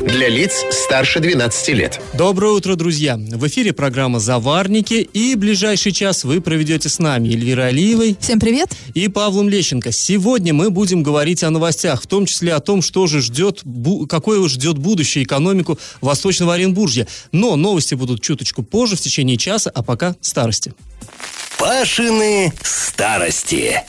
Для лиц старше 12 лет. Доброе утро, друзья! В эфире программа «Заварники» и ближайший час вы проведете с нами Эльвирой Алиевой. Всем привет! И Павлом Лещенко. Сегодня мы будем говорить о новостях, в том числе о том, что же ждет, какое ждет будущее экономику Восточного Оренбуржья. Но новости будут чуточку позже, в течение часа, а пока старости. Пашины старости.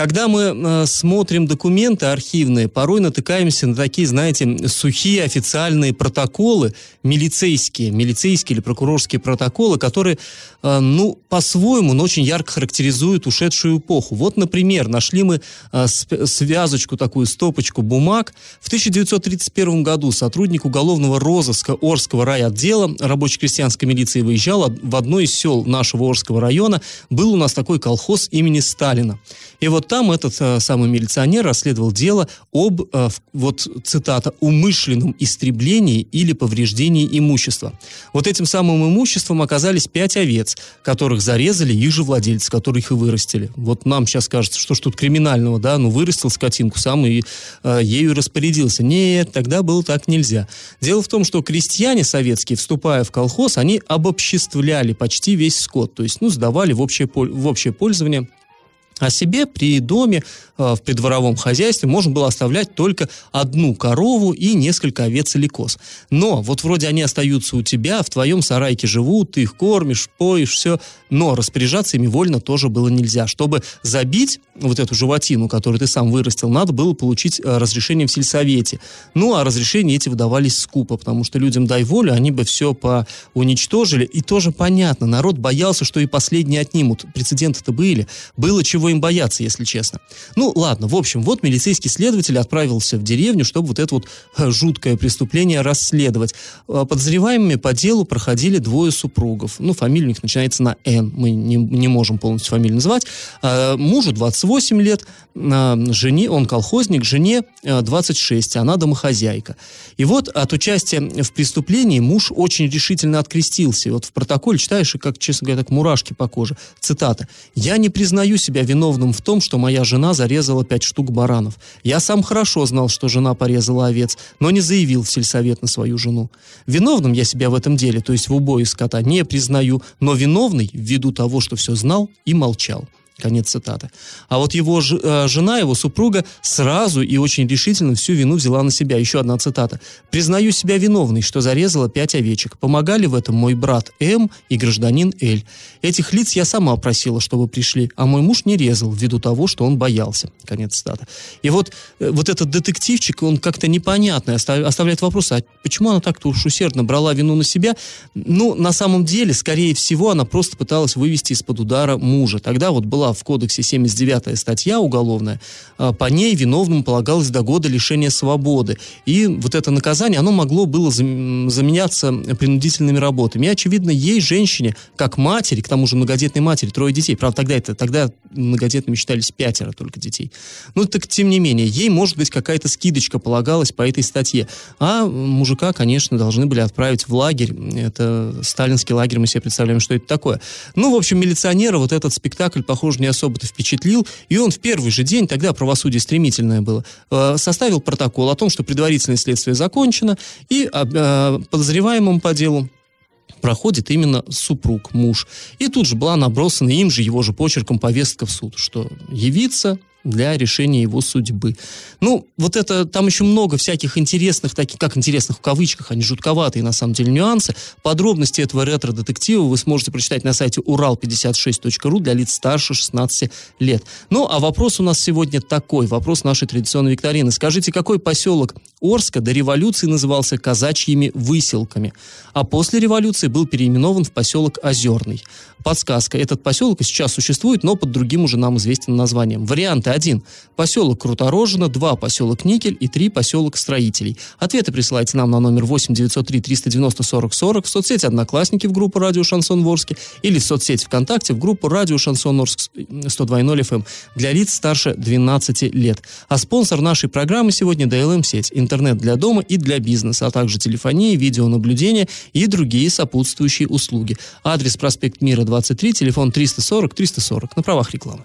Когда мы э, смотрим документы архивные, порой натыкаемся на такие, знаете, сухие официальные протоколы, милицейские, милицейские или прокурорские протоколы, которые, ну, по-своему, но очень ярко характеризуют ушедшую эпоху. Вот, например, нашли мы э, связочку, такую стопочку бумаг. В 1931 году сотрудник уголовного розыска Орского райотдела рабоче-крестьянской милиции выезжал в одно из сел нашего Орского района. Был у нас такой колхоз имени Сталина. И вот там этот э, самый милиционер расследовал дело об, э, вот цитата, умышленном истреблении или повреждении имущества. Вот этим самым имуществом оказались пять овец, которых зарезали их же владельцы, которые их и вырастили. Вот нам сейчас кажется, что ж тут криминального, да, ну вырастил скотинку сам и э, ею распорядился. Нет, тогда было так нельзя. Дело в том, что крестьяне советские, вступая в колхоз, они обобществляли почти весь скот, то есть, ну, сдавали в общее, в общее пользование о себе при доме, э, в придворовом хозяйстве можно было оставлять только одну корову и несколько овец или коз. Но вот вроде они остаются у тебя, в твоем сарайке живут, ты их кормишь, поешь, все, но распоряжаться ими вольно тоже было нельзя. Чтобы забить вот эту животину, которую ты сам вырастил, надо было получить э, разрешение в сельсовете. Ну, а разрешения эти выдавались скупо, потому что людям дай волю, они бы все поуничтожили. И тоже понятно, народ боялся, что и последние отнимут. Прецеденты-то были. Было чего им бояться, если честно. Ну, ладно, в общем, вот милицейский следователь отправился в деревню, чтобы вот это вот э, жуткое преступление расследовать. Э, подозреваемыми по делу проходили двое супругов. Ну, фамилия у них начинается на «Н», мы не, не можем полностью фамилию называть. Э, мужу 28 лет, жене, он колхозник, жене 26, она домохозяйка. И вот от участия в преступлении муж очень решительно открестился. И вот в протоколе читаешь, и как, честно говоря, так мурашки по коже. Цитата. «Я не признаю себя виновным виновным в том, что моя жена зарезала пять штук баранов. Я сам хорошо знал, что жена порезала овец, но не заявил в сельсовет на свою жену. Виновным я себя в этом деле, то есть в убое скота, не признаю, но виновный ввиду того, что все знал и молчал. Конец цитаты. А вот его э, жена, его супруга сразу и очень решительно всю вину взяла на себя. Еще одна цитата. «Признаю себя виновной, что зарезала пять овечек. Помогали в этом мой брат М и гражданин Л. Этих лиц я сама просила, чтобы пришли, а мой муж не резал ввиду того, что он боялся». Конец цитаты. И вот, э, вот этот детективчик, он как-то непонятный, оставляет вопрос, а почему она так-то уж усердно брала вину на себя? Ну, на самом деле, скорее всего, она просто пыталась вывести из-под удара мужа. Тогда вот была в кодексе 79 статья уголовная, а, по ней виновным полагалось до года лишения свободы. И вот это наказание, оно могло было заменяться принудительными работами. И, очевидно, ей, женщине, как матери, к тому же многодетной матери, трое детей, правда, тогда это, тогда многодетными считались пятеро только детей. Ну, так, тем не менее, ей, может быть, какая-то скидочка полагалась по этой статье. А мужика, конечно, должны были отправить в лагерь. Это сталинский лагерь, мы себе представляем, что это такое. Ну, в общем, милиционера вот этот спектакль, не особо-то впечатлил, и он в первый же день, тогда правосудие стремительное было, э, составил протокол о том, что предварительное следствие закончено, и э, подозреваемым по делу проходит именно супруг, муж. И тут же была набросана им же, его же почерком повестка в суд, что явиться для решения его судьбы. Ну, вот это, там еще много всяких интересных, таких, как интересных в кавычках, они жутковатые на самом деле нюансы. Подробности этого ретро-детектива вы сможете прочитать на сайте урал56.ру для лиц старше 16 лет. Ну, а вопрос у нас сегодня такой, вопрос нашей традиционной викторины. Скажите, какой поселок Орска до революции назывался казачьими выселками, а после революции был переименован в поселок Озерный. Подсказка. Этот поселок сейчас существует, но под другим уже нам известным названием. Варианты 1. Поселок Круторожина, 2. Поселок Никель и 3. Поселок Строителей. Ответы присылайте нам на номер 8 903 390 40 40 в соцсети Одноклассники в группу Радио Шансон Ворске или в соцсети ВКонтакте в группу Радио Шансон Орск 102.0 FM для лиц старше 12 лет. А спонсор нашей программы сегодня DLM сеть, интернет для дома и для бизнеса, а также телефония, видеонаблюдение и другие сопутствующие услуги. Адрес проспект Мира 23, телефон 340 340 на правах рекламы.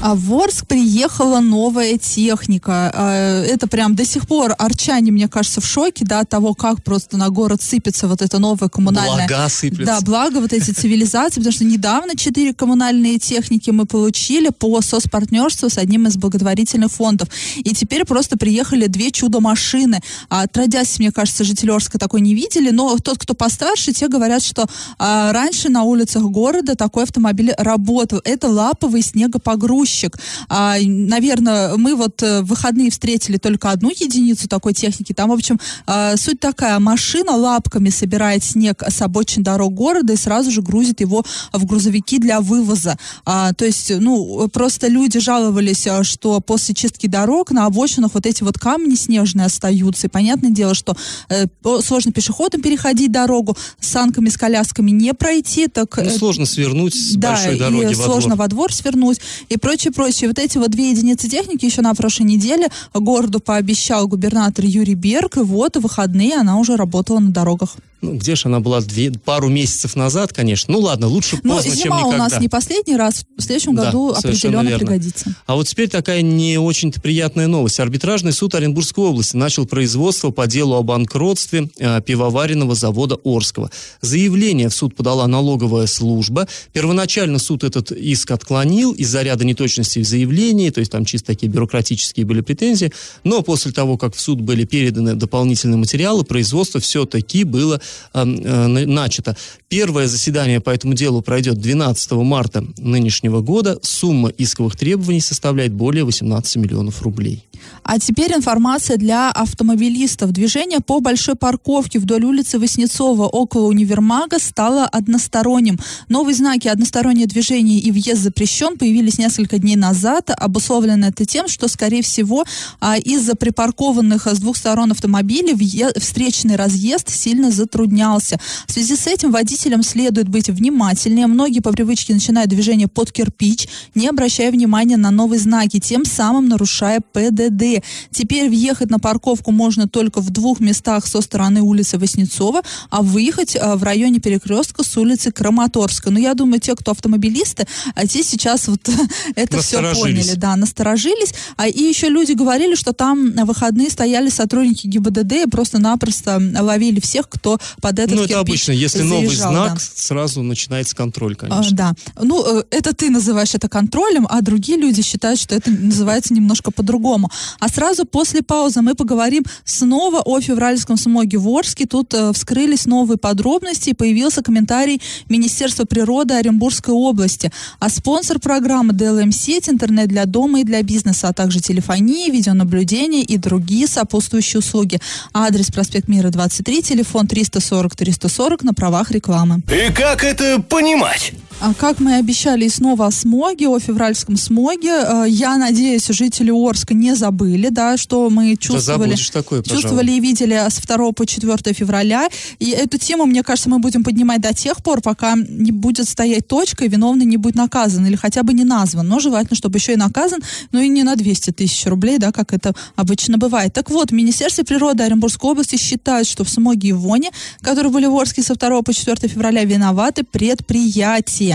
А в Орск приехала новая техника. А, это прям до сих пор арчане, мне кажется, в шоке, да, от того, как просто на город сыпется вот это новое коммунальное... Блага сыплется. Да, благо вот эти цивилизации, потому что недавно четыре коммунальные техники мы получили по соцпартнерству с одним из благотворительных фондов. И теперь просто приехали две чудо-машины. А, отродясь, мне кажется, жители Орска такой не видели, но тот, кто постарше, те говорят, что а, раньше на улицах города такой автомобиль работал. Это лаповый снегопогрузчик грузчик. А, наверное, мы вот э, в выходные встретили только одну единицу такой техники. Там, в общем, а, суть такая. Машина лапками собирает снег с обочин дорог города и сразу же грузит его в грузовики для вывоза. А, то есть, ну, просто люди жаловались, а, что после чистки дорог на обочинах вот эти вот камни снежные остаются. И понятное дело, что э, сложно пешеходам переходить дорогу, с санками, с колясками не пройти. Так, ну, сложно свернуть с да, большой дороги и во сложно двор. во двор свернуть и прочее, прочее. Вот эти вот две единицы техники еще на прошлой неделе городу пообещал губернатор Юрий Берг, и вот в выходные она уже работала на дорогах. Ну, где же она была две, пару месяцев назад, конечно. Ну, ладно, лучше Но поздно, чем зима никогда. у нас не последний раз, в следующем Да, году определенно верно. пригодится. А вот теперь такая не очень-то приятная новость. Арбитражный суд Оренбургской области начал производство по делу о банкротстве э, пивоваренного завода Орского. Заявление в суд подала налоговая служба. Первоначально суд этот иск отклонил из-за ряда неточностей в заявлении, то есть там чисто такие бюрократические были претензии. Но после того, как в суд были переданы дополнительные материалы, производство все-таки было э, э, на- начато. Первое заседание по этому делу пройдет 12 марта нынешнего года. Сумма исковых требований составляет более 18 миллионов рублей. А теперь информация для автомобилистов. Движение по большой парковке вдоль улицы Воснецова около универмага стало односторонним. Новые знаки «одностороннее движение» и «въезд запрещен» появились несколько дней назад. Обусловлено это тем, что, скорее всего, а, из-за припаркованных а, с двух сторон автомобилей встречный разъезд сильно затруднялся. В связи с этим водителям следует быть внимательнее. Многие по привычке начинают движение под кирпич, не обращая внимания на новые знаки, тем самым нарушая ПДД. Теперь въехать на парковку можно только в двух местах со стороны улицы Воснецова, а выехать а, в районе перекрестка с улицы Краматорска. Ну, я думаю, те, кто автомобилисты, а те сейчас вот это все поняли. Да, насторожились. А и еще люди говорили, что там на выходные стояли сотрудники ГИБДД и просто-напросто ловили всех, кто под этот ну, это обычно, если новый заезжал, знак, да. сразу начинается контроль, А, конечно. да. Ну, э, это ты называешь это контролем, а другие люди считают, что это называется немножко по-другому. А сразу после паузы мы поговорим снова о февральском смоге в Орске. Тут э, вскрылись новые подробности и появился комментарий Министерства природы Оренбургской области. А спонсор программы DLM-сеть, интернет для дома и для бизнеса, а также телефония, видеонаблюдение и другие сопутствующие услуги. Адрес проспект Мира 23, телефон 340-340 на правах рекламы. И как это понимать? А Как мы и обещали, и снова о смоге, о февральском смоге. Э, Я надеюсь, жители Орска не забыли, да, что мы чувствовали, забудешь такое, чувствовали и видели с 2 по 4 февраля. И эту тему, мне кажется, мы будем поднимать до тех пор, пока не будет стоять точка, и виновный не будет наказан, или хотя бы не назван. Но желательно, чтобы еще и наказан, но и не на 200 тысяч рублей, да, как это обычно бывает. Так вот, Министерство природы Оренбургской области считает, что в смоге и воне, которые были в Орске со 2 по 4 февраля, виноваты предприятия.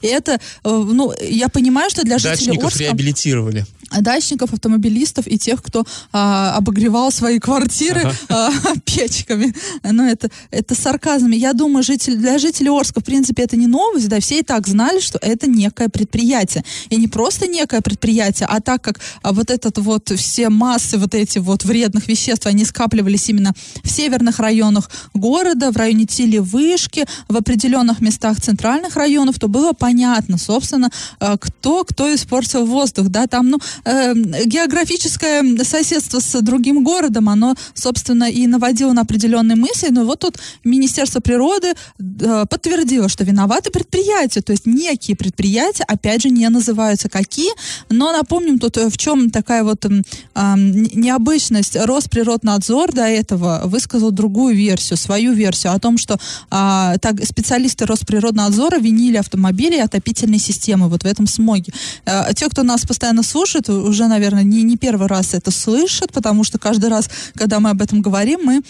И это, э, ну, я понимаю, что для жителей Дачников Орска... реабилитировали. Дачников, автомобилистов и тех, кто а, обогревал свои квартиры ага. а, печками. Ну, это, это сарказм. Я думаю, житель, для жителей Орска, в принципе, это не новость, да, все и так знали, что это некое предприятие. И не просто некое предприятие, а так как а, вот этот вот, все массы вот эти вот вредных веществ, они скапливались именно в северных районах города, в районе Тили Вышки, в определенных местах центральных районов, то было понятно, собственно, а, кто, кто испортил воздух, да, там, ну, э, географическое соседство с другим городом, оно, собственно, и наводило на определенные мысли. Но вот тут Министерство природы э, подтвердило, что виноваты предприятия, то есть некие предприятия, опять же, не называются какие, но напомним тут, э, в чем такая вот э, необычность. Росприроднадзор до этого высказал другую версию, свою версию о том, что э, так, специалисты Росприроднадзора винили автомобили и отопительные системы вот в этом смоге. Э, те, кто нас постоянно слушает, уже, наверное, не, не первый раз это слышат, потому что каждый раз, когда мы об этом говорим, мы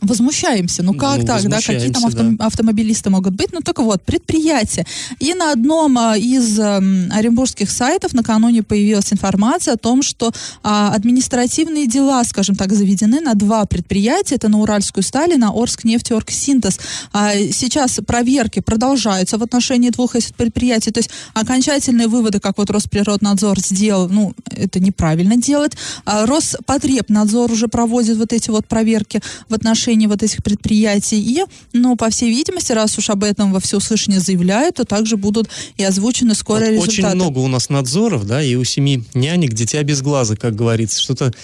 возмущаемся. Ну как ну, так, да? Какие там авто, да. автомобилисты могут быть? Ну так вот, предприятие. И на одном а, из а, оренбургских сайтов накануне появилась информация о том, что а, административные дела, скажем так, заведены на два предприятия. Это на Уральскую сталь и на Орск нефтеоргсинтез. А, сейчас проверки продолжаются в отношении двух этих предприятий. То есть окончательные выводы, как вот Росприроднадзор сделал, ну, это неправильно делать. А, Роспотребнадзор уже проводит вот эти вот проверки в отношении отношении вот этих предприятий. И, ну, по всей видимости, раз уж об этом во всеуслышание заявляют, то также будут и озвучены скоро вот результаты. Очень много у нас надзоров, да, и у семи нянек дитя без глаза, как говорится. Что-то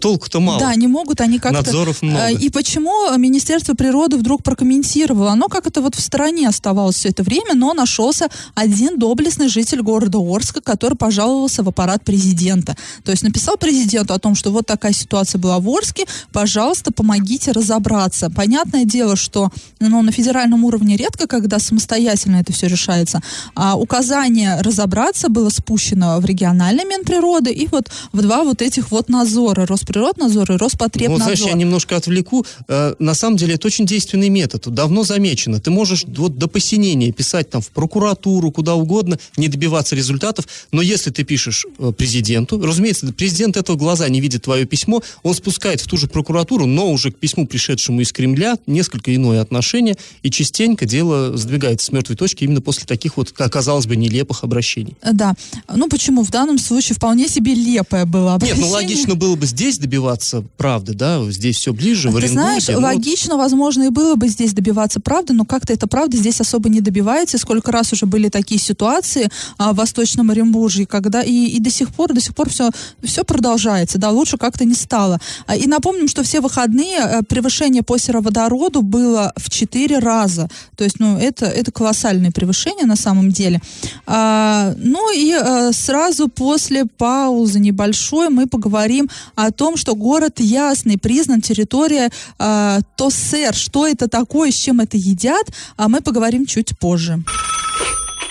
толку-то мало. Да, не могут они как-то... Надзоров много. А, и почему Министерство природы вдруг прокомментировало? Оно как это вот в стороне оставалось все это время, но нашелся один доблестный житель города Орска, который пожаловался в аппарат президента. То есть написал президенту о том, что вот такая ситуация была в Орске, пожалуйста, помогите разобраться. Понятное дело, что ну, на федеральном уровне редко, когда самостоятельно это все решается, а указание разобраться было спущено в региональный Минприроды и вот в два вот этих вот надзора Росприроднадзор и Роспотребнадзор. Ну, знаешь, я немножко отвлеку. Э, на самом деле это очень действенный метод. Давно замечено. Ты можешь вот до посинения писать там в прокуратуру, куда угодно, не добиваться результатов. Но если ты пишешь э, президенту, разумеется, президент этого глаза не видит твое письмо, он спускает в ту же прокуратуру, но уже к письму, пришедшему из Кремля, несколько иное отношение, и частенько дело сдвигается с мертвой точки именно после таких вот, казалось бы, нелепых обращений. Да. Ну почему? В данном случае вполне себе лепое было обращение. Нет, ну логично было бы здесь добиваться правды, да, здесь все ближе, в Ты знаешь, ну, логично, возможно, и было бы здесь добиваться правды, но как-то эта правда здесь особо не добивается. Сколько раз уже были такие ситуации а, в Восточном Оренбурге, когда и, и до сих пор, до сих пор все, все продолжается, да, лучше как-то не стало. А, и напомним, что все выходные а, превышение по сероводороду было в 4 раза. То есть, ну, это, это колоссальное превышение на самом деле. А, ну и а, сразу после паузы небольшой мы поговорим о о том, что город Ясный признан территория э, ТОСЭР. Что это такое, с чем это едят, а мы поговорим чуть позже.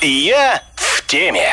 Я в теме.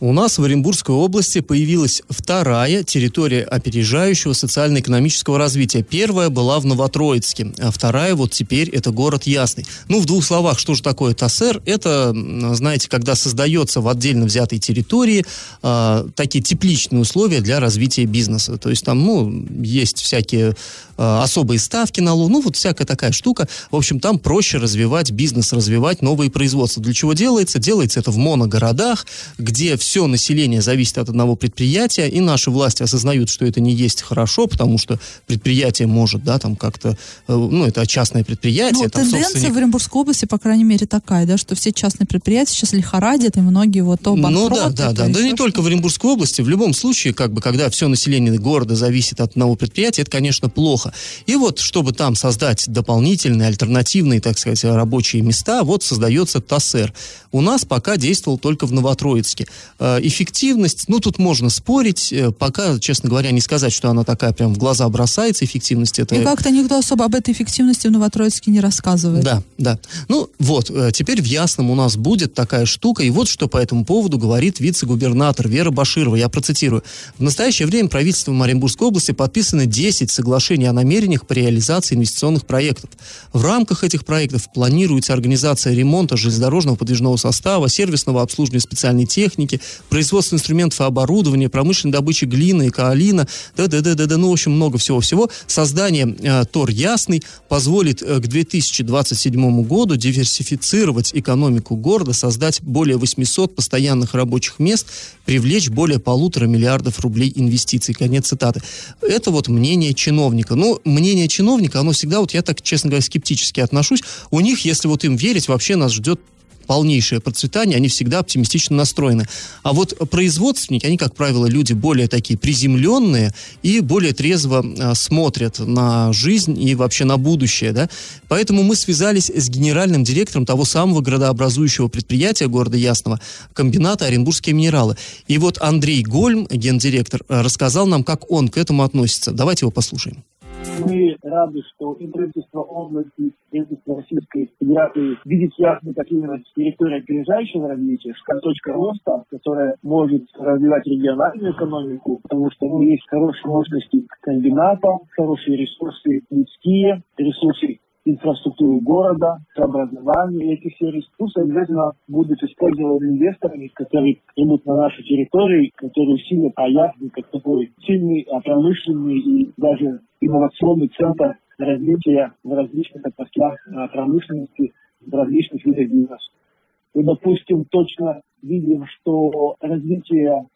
У нас в Оренбургской области появилась вторая территория опережающего социально-экономического развития. Первая была в Новотроицке, а вторая вот теперь это город Ясный. Ну, в двух словах, что же такое ТАСЭР? Это, знаете, когда создается в отдельно взятой территории э, такие тепличные условия для развития бизнеса. То есть там, ну, есть всякие э, особые ставки на лун, ну, вот всякая такая штука. В общем, там проще развивать бизнес, развивать новые производства. Для чего делается? Делается это в моногородах, где все все население зависит от одного предприятия, и наши власти осознают, что это не есть хорошо, потому что предприятие может, да, там как-то, э, ну, это частное предприятие. Ну, там, тенденция собственник... в Оренбургской области, по крайней мере, такая, да, что все частные предприятия сейчас лихорадят, и многие вот то Ну, да, да, да, да, не только в Оренбургской области, в любом случае, как бы, когда все население города зависит от одного предприятия, это, конечно, плохо. И вот, чтобы там создать дополнительные, альтернативные, так сказать, рабочие места, вот создается ТАСЭР. У нас пока действовал только в Новотроицке. Э, эффективность, ну, тут можно спорить, э, пока, честно говоря, не сказать, что она такая прям в глаза бросается, эффективность это... И как-то никто особо об этой эффективности в Новотроицке не рассказывает. Да, да. Ну, вот, э, теперь в Ясном у нас будет такая штука, и вот что по этому поводу говорит вице-губернатор Вера Баширова, я процитирую. В настоящее время правительством Оренбургской области подписаны 10 соглашений о намерениях по реализации инвестиционных проектов. В рамках этих проектов планируется организация ремонта железнодорожного подвижного состава, сервисного обслуживания специальной техники, производство инструментов и оборудования, промышленной добычи глины и каолина, да-да-да-да, ну, в общем, много всего-всего. Создание э, ТОР «Ясный» позволит э, к 2027 году диверсифицировать экономику города, создать более 800 постоянных рабочих мест, привлечь более полутора миллиардов рублей инвестиций. Конец цитаты. Это вот мнение чиновника. Но мнение чиновника, оно всегда, вот я так, честно говоря, скептически отношусь. У них, если вот им верить, вообще нас ждет полнейшее процветание, они всегда оптимистично настроены. А вот производственники, они, как правило, люди более такие приземленные и более трезво а, смотрят на жизнь и вообще на будущее, да. Поэтому мы связались с генеральным директором того самого градообразующего предприятия города Ясного, комбината Оренбургские минералы. И вот Андрей Гольм, гендиректор, рассказал нам, как он к этому относится. Давайте его послушаем. Мы рады, что и правительство области, правительство Российской Федерации видит ясно, как именно территория опережающего развития, как точка роста, которая может развивать региональную экономику, потому что ну, есть хорошие мощности комбината, хорошие ресурсы людские, ресурсы инфраструктуру города, образование. Эти все ресурсы обязательно будут использованы инвесторами, которые идут на нашу территорию, которые усилят Аясный как такой сильный, промышленный и даже инновационный центр развития в различных отраслях а, промышленности, в различных видах бизнеса. Мы, допустим, точно видим, что развитие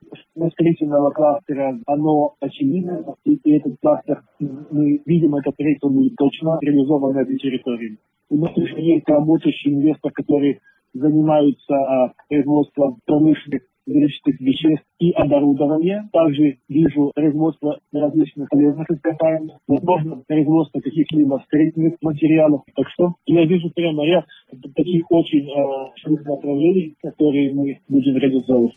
строительного кластера, оно очевидно, и этот кластер, мы видим это проектом точно реализован на этой территории. У нас уже есть работающий инвестор, который занимается а, производством промышленных химических веществ и оборудования. Также вижу производство различных полезных ископаемых, возможно, производство каких-либо строительных материалов. Так что я вижу прямо ряд таких очень э, направлений, которые мы будем реализовывать.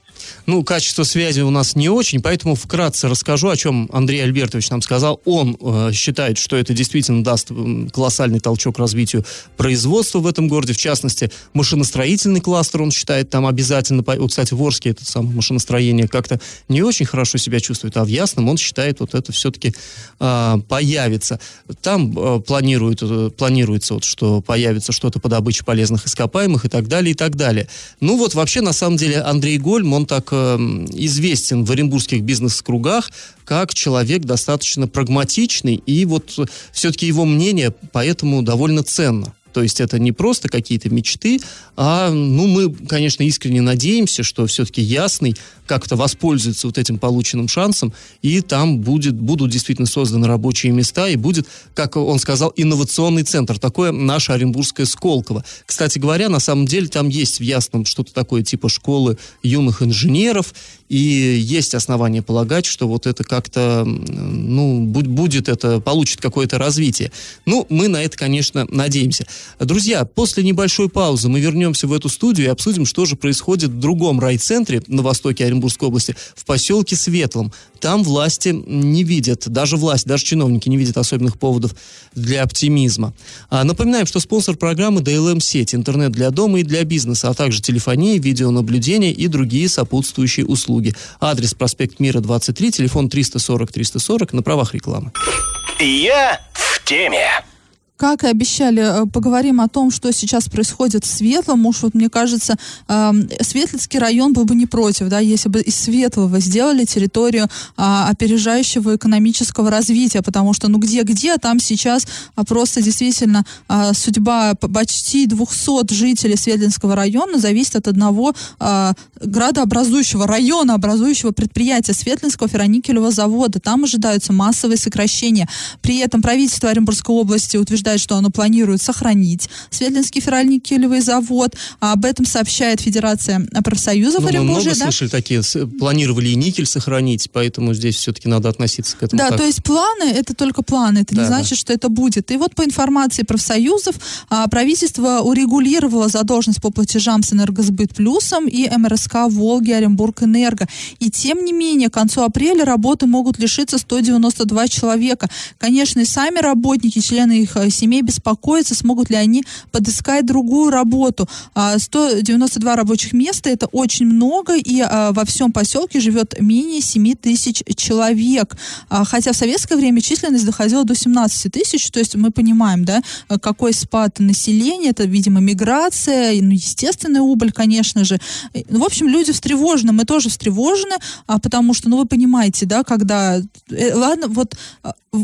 Ну, качество связи у нас не очень, поэтому вкратце расскажу, о чем Андрей Альбертович нам сказал. Он э, считает, что это действительно даст колоссальный толчок развитию производства в этом городе, в частности, машиностроительный кластер, он считает, там обязательно, вот, кстати, в Орске это самое машиностроение как-то не очень хорошо себя чувствует, а в Ясном он считает, вот это все-таки э, появится. Там э, планирует, э, планируется, вот, что появится что-то по добыче полезных ископаемых и так далее, и так далее. Ну вот вообще, на самом деле, Андрей Гольм, он так э, известен в оренбургских бизнес-кругах, как человек достаточно прагматичный, и вот все-таки его мнение поэтому довольно ценно. То есть это не просто какие-то мечты, а, ну, мы, конечно, искренне надеемся, что все-таки Ясный как-то воспользуется вот этим полученным шансом, и там будет, будут действительно созданы рабочие места, и будет, как он сказал, инновационный центр, такое наше Оренбургское Сколково. Кстати говоря, на самом деле там есть в Ясном что-то такое типа школы юных инженеров, и есть основания полагать, что вот это как-то, ну, будет это, получит какое-то развитие. Ну, мы на это, конечно, надеемся. Друзья, после небольшой паузы мы вернемся в эту студию и обсудим, что же происходит в другом райцентре на востоке Оренбургской области, в поселке Светлом. Там власти не видят, даже власть, даже чиновники не видят особенных поводов для оптимизма. А, напоминаем, что спонсор программы DLM-сеть, интернет для дома и для бизнеса, а также телефония, видеонаблюдение и другие сопутствующие услуги. Адрес проспект Мира, 23, телефон 340-340 на правах рекламы. Я в теме. Как и обещали, э, поговорим о том, что сейчас происходит в Светлом. Уж вот мне кажется, Светлицкий район был бы не против, да, если бы из Светлого сделали территорию э, опережающего экономического развития, потому что, ну, где-где, а там сейчас а, просто действительно судьба почти 200 жителей Светлинского района зависит от одного градообразующего, района образующего предприятия Светлинского ферроникелевого завода. Там ожидаются массовые сокращения. При этом правительство Оренбургской области утверждает, утверждает, что оно планирует сохранить Светлинский ферральникелевый завод. А об этом сообщает Федерация профсоюзов ну, Оренбуржья. Мы много да? слышали такие, планировали и никель сохранить, поэтому здесь все-таки надо относиться к этому Да, так. то есть планы, это только планы, это да, не значит, да. что это будет. И вот по информации профсоюзов, а, правительство урегулировало задолженность по платежам с Энергосбыт Плюсом и МРСК Волги Оренбург Энерго. И тем не менее, к концу апреля работы могут лишиться 192 человека. Конечно, и сами работники, члены их э, семей беспокоятся, смогут ли они подыскать другую работу. 192 а, рабочих места – это очень много, и а, во всем поселке живет менее 7 тысяч человек. Хотя в советское время численность доходила до 17 тысяч, то есть мы понимаем, да, какой спад населения, это, видимо, миграция, ну, естественная убыль, конечно же. В общем, люди встревожены, мы тоже встревожены, потому что, ну, вы понимаете, да, когда... Э, ладно, вот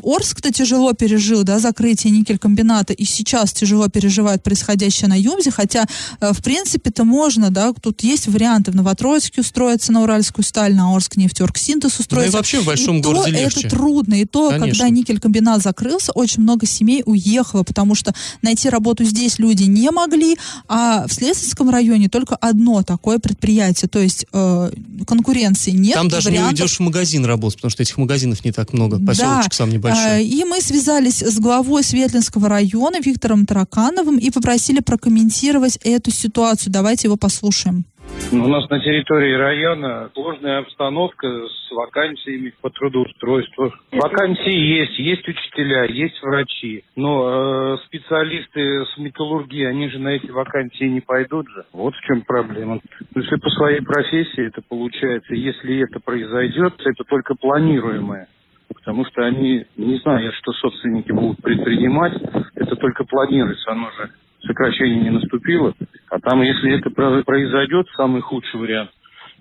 Орск-то тяжело пережил, да, закрытие никель-комбината, и сейчас тяжело переживает происходящее на Юмзе, хотя, э, в принципе-то можно, да, тут есть варианты в Новотроицке устроиться на Уральскую сталь, на Орск нефтеоргсинтез устроиться. Да и вообще в большом и городе то легче. это трудно, и то, Конечно. когда никель-комбинат закрылся, очень много семей уехало, потому что найти работу здесь люди не могли, а в Следственском районе только одно такое предприятие, то есть э, конкуренции нет. Там даже вариантов... не уйдешь в магазин работать, потому что этих магазинов не так много. Поселочек да. сам небольшой. А, И мы связались с главой Светлинского района Виктором Таракановым и попросили прокомментировать эту ситуацию. Давайте его послушаем. У нас на территории района сложная обстановка с вакансиями по трудоустройству. Вакансии есть, есть учителя, есть врачи, но э, специалисты с металлургии, они же на эти вакансии не пойдут же. Вот в чем проблема. Если по своей профессии это получается, если это произойдет, это только планируемое. Потому что они не знают, что собственники будут предпринимать, это только планируется, оно же сокращение не наступило. А там, если это произойдет, самый худший вариант,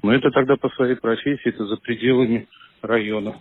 но это тогда по своей профессии, это за пределами района.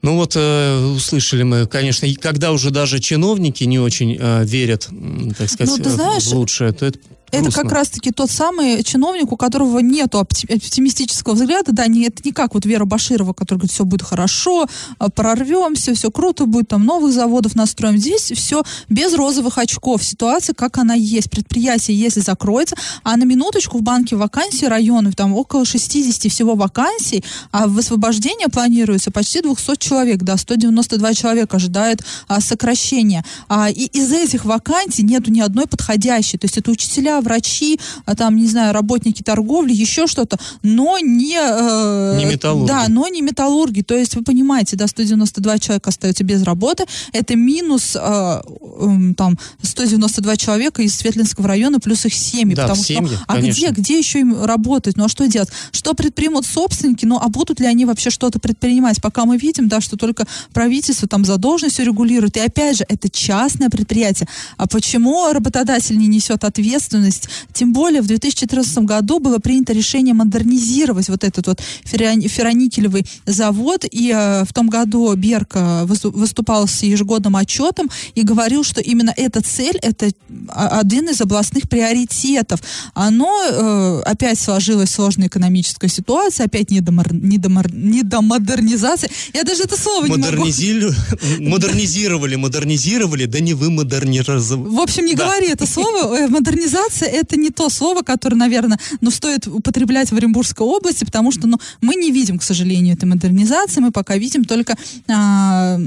Ну вот э, услышали мы, конечно, и когда уже даже чиновники не очень э, верят, так сказать, ну, ты знаешь, в лучшее, то это это как раз-таки тот самый чиновник, у которого нет оптимистического взгляда, да, не, это не как вот Вера Баширова, которая говорит, все будет хорошо, а, прорвемся, все круто будет, там новых заводов настроим. Здесь все без розовых очков. Ситуация, как она есть. Предприятие, если закроется, а на минуточку в банке вакансий районов, там около 60 всего вакансий, а в освобождение планируется почти 200 человек, да, 192 человека ожидают а, сокращения. А, и из этих вакансий нету ни одной подходящей. То есть это учителя, врачи, а там, не знаю, работники торговли, еще что-то, но не... Э, не металлурги. Да, но не металлурги. То есть вы понимаете, да, 192 человека остаются без работы, это минус э, э, там 192 человека из Светлинского района плюс их семьи. Да, потому семьи, что, а конечно. где, где еще им работать? Ну а что делать? Что предпримут собственники? Ну а будут ли они вообще что-то предпринимать? Пока мы видим, да, что только правительство там задолженность регулирует. И опять же, это частное предприятие. А почему работодатель не несет ответственность? Тем более в 2014 году было принято решение модернизировать вот этот вот ферроникелевый завод. И э, в том году Берг выступал с ежегодным отчетом и говорил, что именно эта цель, это один из областных приоритетов. Оно э, опять сложилась сложная экономическая ситуация, опять недомор, недомор, недомодернизация. Я даже это слово Модернизили... не могу. Модернизировали, модернизировали, да не вы модернизировали. В общем, не да. говори это слово. Э, Модернизация это не то слово, которое, наверное, ну, стоит употреблять в Оренбургской области, потому что ну, мы не видим, к сожалению, этой модернизации, мы пока видим только а,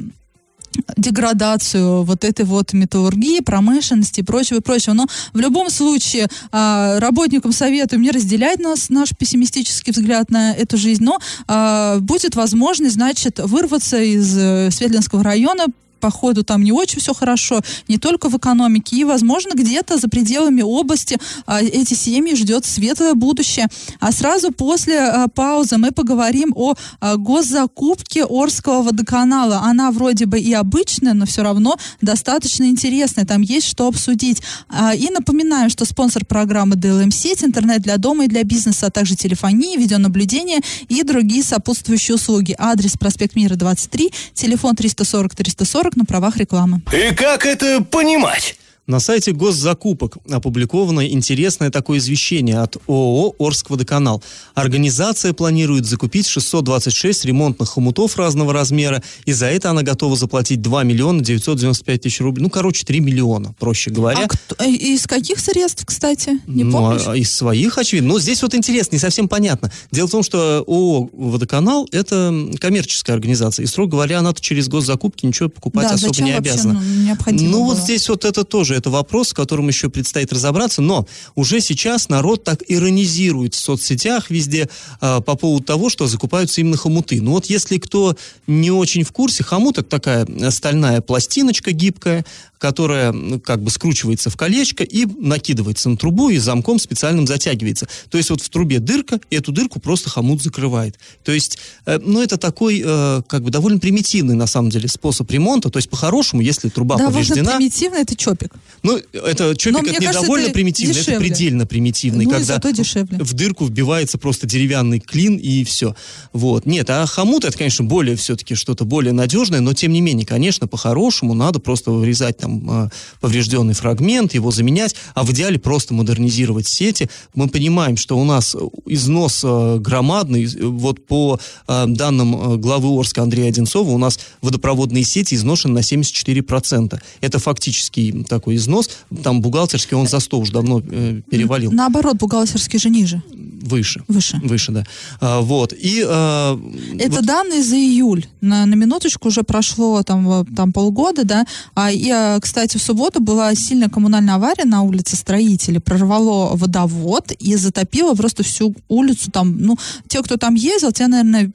деградацию вот этой вот металлургии, промышленности и прочего, и прочего. Но в любом случае а, работникам советую не разделять нас, наш пессимистический взгляд на эту жизнь, но а, будет возможность, значит, вырваться из э, Светлинского района, походу там не очень все хорошо, не только в экономике, и, возможно, где-то за пределами области а, эти семьи ждет светлое будущее. А сразу после а, паузы мы поговорим о а, госзакупке Орского водоканала. Она вроде бы и обычная, но все равно достаточно интересная. Там есть что обсудить. А, и напоминаю, что спонсор программы DLM сеть, интернет для дома и для бизнеса, а также телефония, видеонаблюдение и другие сопутствующие услуги. Адрес проспект Мира 23, телефон 340 340 на правах рекламы. И как это понимать? На сайте госзакупок опубликовано интересное такое извещение от ООО «Орскводоканал». Организация планирует закупить 626 ремонтных хомутов разного размера, и за это она готова заплатить 2 миллиона 995 тысяч рублей. Ну, короче, 3 миллиона, проще говоря. А кто, из каких средств, кстати? Не ну, помнишь? а из своих, очевидно. Но здесь вот интересно, не совсем понятно. Дело в том, что ООО «Водоканал» — это коммерческая организация, и, строго говоря, она через госзакупки ничего покупать да, особо не обязана. Ну, ну, было? вот здесь вот это тоже это вопрос, с которым еще предстоит разобраться, но уже сейчас народ так иронизирует в соцсетях везде э, по поводу того, что закупаются именно хомуты. Ну вот если кто не очень в курсе, хомут это такая стальная пластиночка гибкая, которая ну, как бы скручивается в колечко и накидывается на трубу и замком специальным затягивается. То есть вот в трубе дырка, и эту дырку просто хомут закрывает. То есть, э, ну это такой э, как бы довольно примитивный на самом деле способ ремонта. То есть по-хорошему, если труба да, повреждена... примитивный, это чопик. Ну, это чопик это не кажется, довольно это примитивный, дешевле. это предельно примитивный, ну, когда в дырку вбивается просто деревянный клин и все. Вот. Нет, а хомут это, конечно, более все-таки что-то более надежное, но тем не менее, конечно, по-хорошему надо просто вырезать там э, поврежденный фрагмент, его заменять, а в идеале просто модернизировать сети. Мы понимаем, что у нас износ э, громадный. Вот по э, данным главы Орска Андрея Одинцова, у нас водопроводные сети изношены на 74%. Это фактический такой износ. Там бухгалтерский он за 100 уже давно перевалил. Наоборот, бухгалтерский же ниже. Выше. Выше. Выше, да. А, вот. И, а, Это вот... данные за июль. На, на минуточку уже прошло там, там полгода, да. А, и, а, кстати, в субботу была сильная коммунальная авария на улице Строителей. Прорвало водовод и затопило просто всю улицу. Там, ну, те, кто там ездил, те, наверное,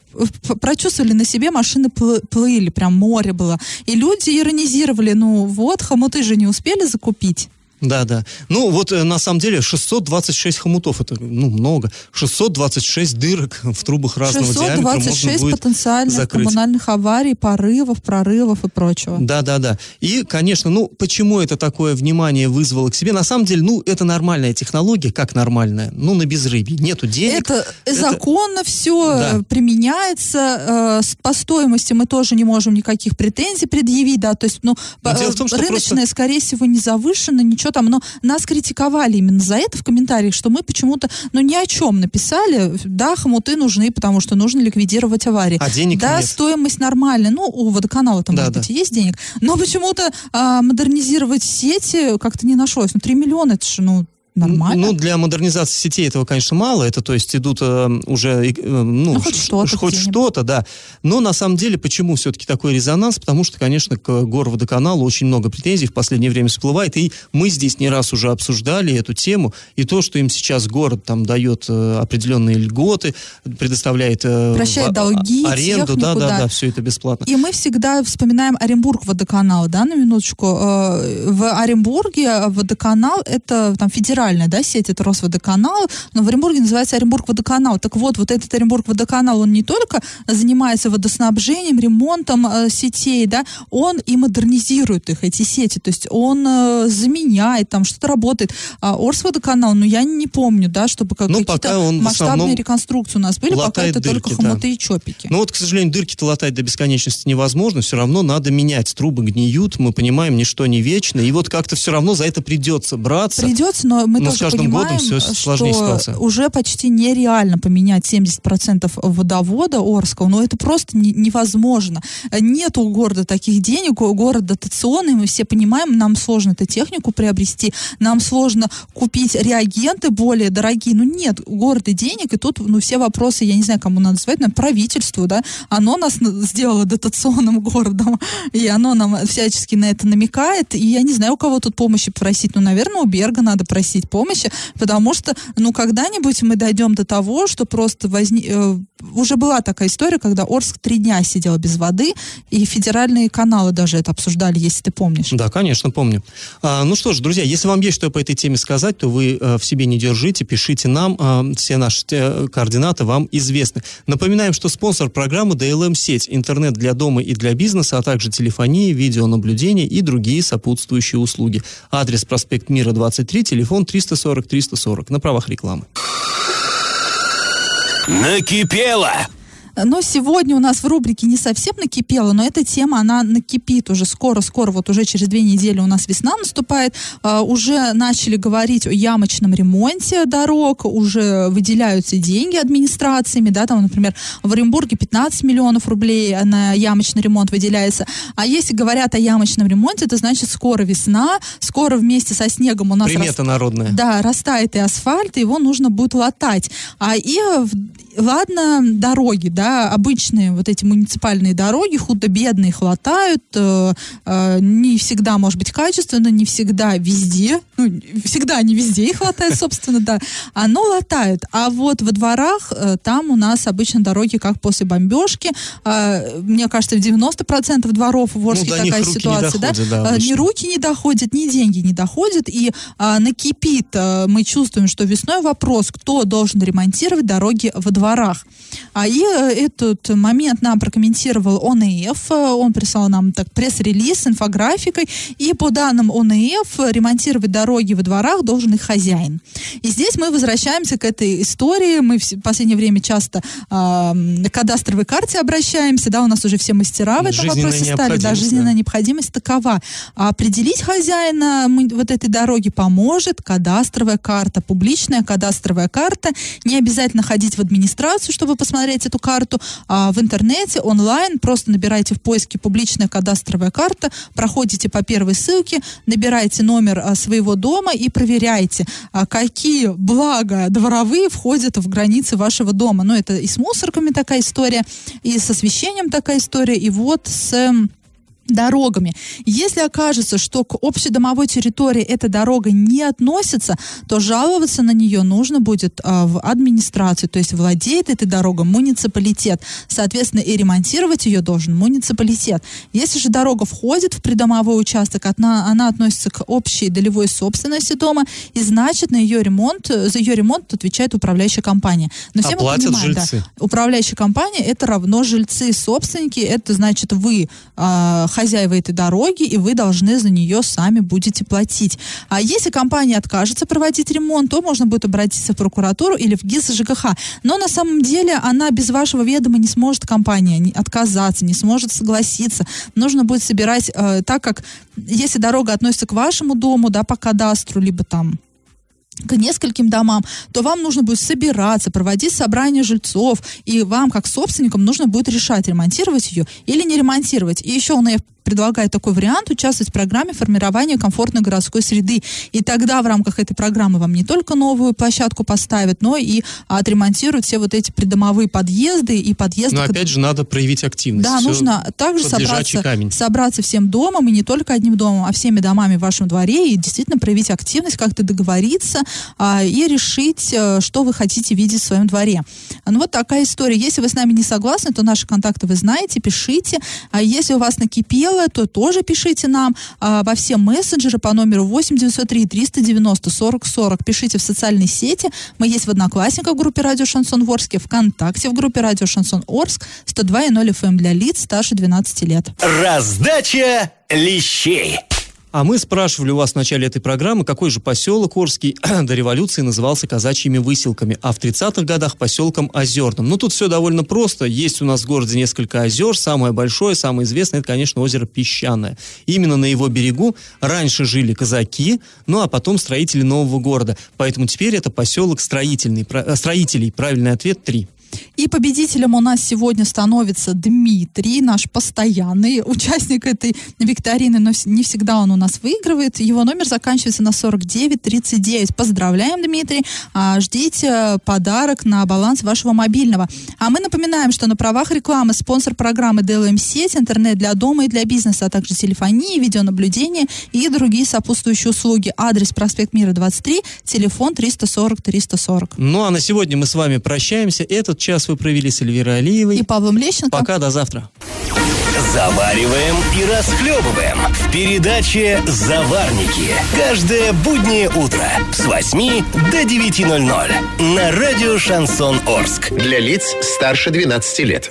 прочувствовали на себе, машины плыли, прям море было. И люди иронизировали, ну вот, хомуты же не успели закупить. Да, да. Ну, вот э, на самом деле 626 хомутов, это ну, много. 626 дырок в трубах разного 626 диаметра можно будет потенциальных закрыть. коммунальных аварий, порывов, прорывов и прочего. Да, да, да. И, конечно, ну, почему это такое внимание вызвало к себе? На самом деле, ну, это нормальная технология, как нормальная? Ну, на безрыбье. Нету денег. Это, это... законно все да. применяется. Э, по стоимости мы тоже не можем никаких претензий предъявить, да, то есть, ну, рыночная, просто... скорее всего, не завышена, ничего что там, но нас критиковали именно за это в комментариях, что мы почему-то, ну, ни о чем написали, да, хомуты нужны, потому что нужно ликвидировать аварии. А денег Да, нет. стоимость нормальная, ну, у водоканала там, да, может да. быть, есть денег, но почему-то а, модернизировать сети как-то не нашлось. Ну, 3 миллиона, это же, ну, Нормально. Ну, для модернизации сетей этого, конечно, мало. Это, то есть, идут э, уже, э, ну, ну, хоть что-то. Хоть что-то, да. Но, на самом деле, почему все-таки такой резонанс? Потому что, конечно, к горводоканалу очень много претензий в последнее время всплывает. И мы здесь не раз уже обсуждали эту тему. И то, что им сейчас город там дает э, определенные льготы, предоставляет... Э, Прощает долги, Аренду, технику, да, да, да, да, все это бесплатно. И мы всегда вспоминаем Оренбург водоканал, да, на минуточку. Э, в Оренбурге водоканал это там федеральный федеральная, да, сеть, это Росводоканал, но в Оренбурге называется Оренбург водоканал. Так вот, вот этот Оренбург водоканал, он не только занимается водоснабжением, ремонтом э, сетей, да, он и модернизирует их, эти сети, то есть он э, заменяет, там что-то работает. А Орсводоканал, ну, я не помню, да, чтобы как, ну, какие-то масштабные реконструкции у нас были, пока это дырки, только хомуты да. и чопики. Ну вот, к сожалению, дырки-то латать до бесконечности невозможно, все равно надо менять, трубы гниют, мы понимаем, ничто не вечно, и вот как-то все равно за это придется браться. Придется, но мы Но тоже с каждым понимаем, годом все сложнее что ситуация. уже почти нереально поменять 70% водовода Орского, но это просто не, невозможно. Нет у города таких денег, у города дотационный, мы все понимаем, нам сложно эту технику приобрести, нам сложно купить реагенты более дорогие, ну нет у города денег, и тут ну все вопросы, я не знаю, кому надо звать, наверное, правительству, да, оно нас сделало дотационным городом, и оно нам всячески на это намекает, и я не знаю, у кого тут помощи просить, ну, наверное, у Берга надо просить просить помощи, потому что, ну, когда-нибудь мы дойдем до того, что просто возник... Э, уже была такая история, когда Орск три дня сидел без воды, и федеральные каналы даже это обсуждали, если ты помнишь. Да, конечно, помню. А, ну что ж, друзья, если вам есть что по этой теме сказать, то вы а, в себе не держите, пишите нам, а, все наши а, координаты вам известны. Напоминаем, что спонсор программы DLM-сеть, интернет для дома и для бизнеса, а также телефония, видеонаблюдение и другие сопутствующие услуги. Адрес проспект Мира 23, телефон 340-340 на правах рекламы. Накипело! Но сегодня у нас в рубрике не совсем накипело, но эта тема, она накипит уже скоро-скоро, вот уже через две недели у нас весна наступает, uh, уже начали говорить о ямочном ремонте дорог, уже выделяются деньги администрациями, да, там, например, в Оренбурге 15 миллионов рублей на ямочный ремонт выделяется. А если говорят о ямочном ремонте, это значит скоро весна, скоро вместе со снегом у нас... Примета рас... народная. Да, растает и асфальт, и его нужно будет латать. А и ладно, дороги, да, обычные вот эти муниципальные дороги, худо-бедные хватают, э, э, не всегда, может быть, качественно, не всегда везде, ну, всегда не везде их хватает, собственно, да, оно латают. А вот во дворах э, там у нас обычно дороги как после бомбежки, э, мне кажется, в 90% дворов в Орске Ну, такая руки не ситуация, да, да, Э, ни руки не доходят, ни деньги не доходят, и а, накипит, а, мы чувствуем, что весной вопрос, кто должен ремонтировать дороги во дворах. А и э, этот момент нам прокомментировал ОНФ, э, он прислал нам так пресс-релиз с инфографикой, и по данным ОНФ ремонтировать дороги во дворах должен их хозяин. И здесь мы возвращаемся к этой истории, мы в последнее время часто а, м, к кадастровой карте обращаемся, да, у нас уже все мастера в этом вопросе стали, да, жизненная да. необходимость такова. А определить хозяина мы- вот этой дороги поможет кадастровая карта, публичная кадастровая карта. Не обязательно ходить в администрацию, чтобы посмотреть эту карту, а в интернете, онлайн, просто набирайте в поиске публичная кадастровая карта, проходите по первой ссылке, набираете номер а, своего дома и проверяйте, а, какие блага дворовые входят в границы вашего дома. Ну, это и с мусорками такая история, и с освещением такая история, и вот с... дорогами. Если окажется, что к общедомовой территории эта дорога не относится, то жаловаться на нее нужно будет а, в администрацию, то есть владеет этой дорогой муниципалитет. Соответственно, и ремонтировать ее должен муниципалитет. Если же дорога входит в придомовой участок, она, она относится к общей долевой собственности дома, и значит на ее ремонт, за ее ремонт отвечает управляющая компания. Но все мы Оплатят понимаем, да, жильцы. управляющая компания это равно жильцы, собственники, это значит вы а, хозяева этой дороги, и вы должны за нее сами будете платить. А если компания откажется проводить ремонт, то можно будет обратиться в прокуратуру или в ГИС ЖКХ. Но на самом деле она без вашего ведома не сможет компания отказаться, не сможет согласиться. Нужно будет собирать, э, так как если дорога относится к вашему дому, да, по кадастру, либо там к нескольким домам, то вам нужно будет собираться, проводить собрание жильцов, и вам, как собственникам, нужно будет решать, ремонтировать ее или не ремонтировать. И еще он предлагает такой вариант участвовать в программе формирования комфортной городской среды. И тогда в рамках этой программы вам не только новую площадку поставят, но и отремонтируют все вот эти придомовые подъезды и подъезды. Но к- опять же надо проявить активность. да, Всё нужно также собраться, камень. собраться всем домом, и не только одним домом, а всеми домами в вашем дворе, и действительно проявить активность, как-то договориться а, и решить, э, что вы хотите видеть в своем дворе. А, Ну вот такая история. Если вы с нами не согласны, то наши контакты вы знаете, пишите. А если у вас накипело, то тоже пишите нам а, во все мессенджеры по номеру 8 903 390 40 40. Пишите в социальные сети. Мы есть в Одноклассниках в группе Радио Шансон Ворске, ВКонтакте в группе Радио Шансон Орск, 102.0 FM эм для лиц старше 12 лет. Раздача лещей. А мы спрашивали у вас в начале этой программы, какой же поселок Орский до революции назывался казачьими выселками, а в 30-х годах поселком Озерным. Ну, тут все довольно просто. Есть у нас в городе несколько озер. Самое большое, самое известное, это, конечно, озеро Песчаное. Именно на его берегу раньше жили казаки, ну, а потом строители нового города. Поэтому теперь это поселок строительный, э, строителей. Правильный ответ – три. И победителем у нас сегодня становится Дмитрий, наш постоянный участник этой викторины, но не всегда он у нас выигрывает. Его номер заканчивается на 4939. Поздравляем, Дмитрий. А, Ждите подарок на баланс вашего мобильного. А мы напоминаем, что на правах рекламы спонсор программы DLM сеть, интернет для дома и для бизнеса, а также телефонии, видеонаблюдение и другие сопутствующие услуги. Адрес проспект Мира 23, телефон 340 340. Ну, а на сегодня мы с вами прощаемся. Этот час вы провели с Эльвирой Алиевой. И Павлом Лещенко. Пока, до завтра. Завариваем и расхлебываем в передаче «Заварники». Каждое буднее утро с 8 до 9.00 на радио «Шансон Орск». Для лиц старше 12 лет.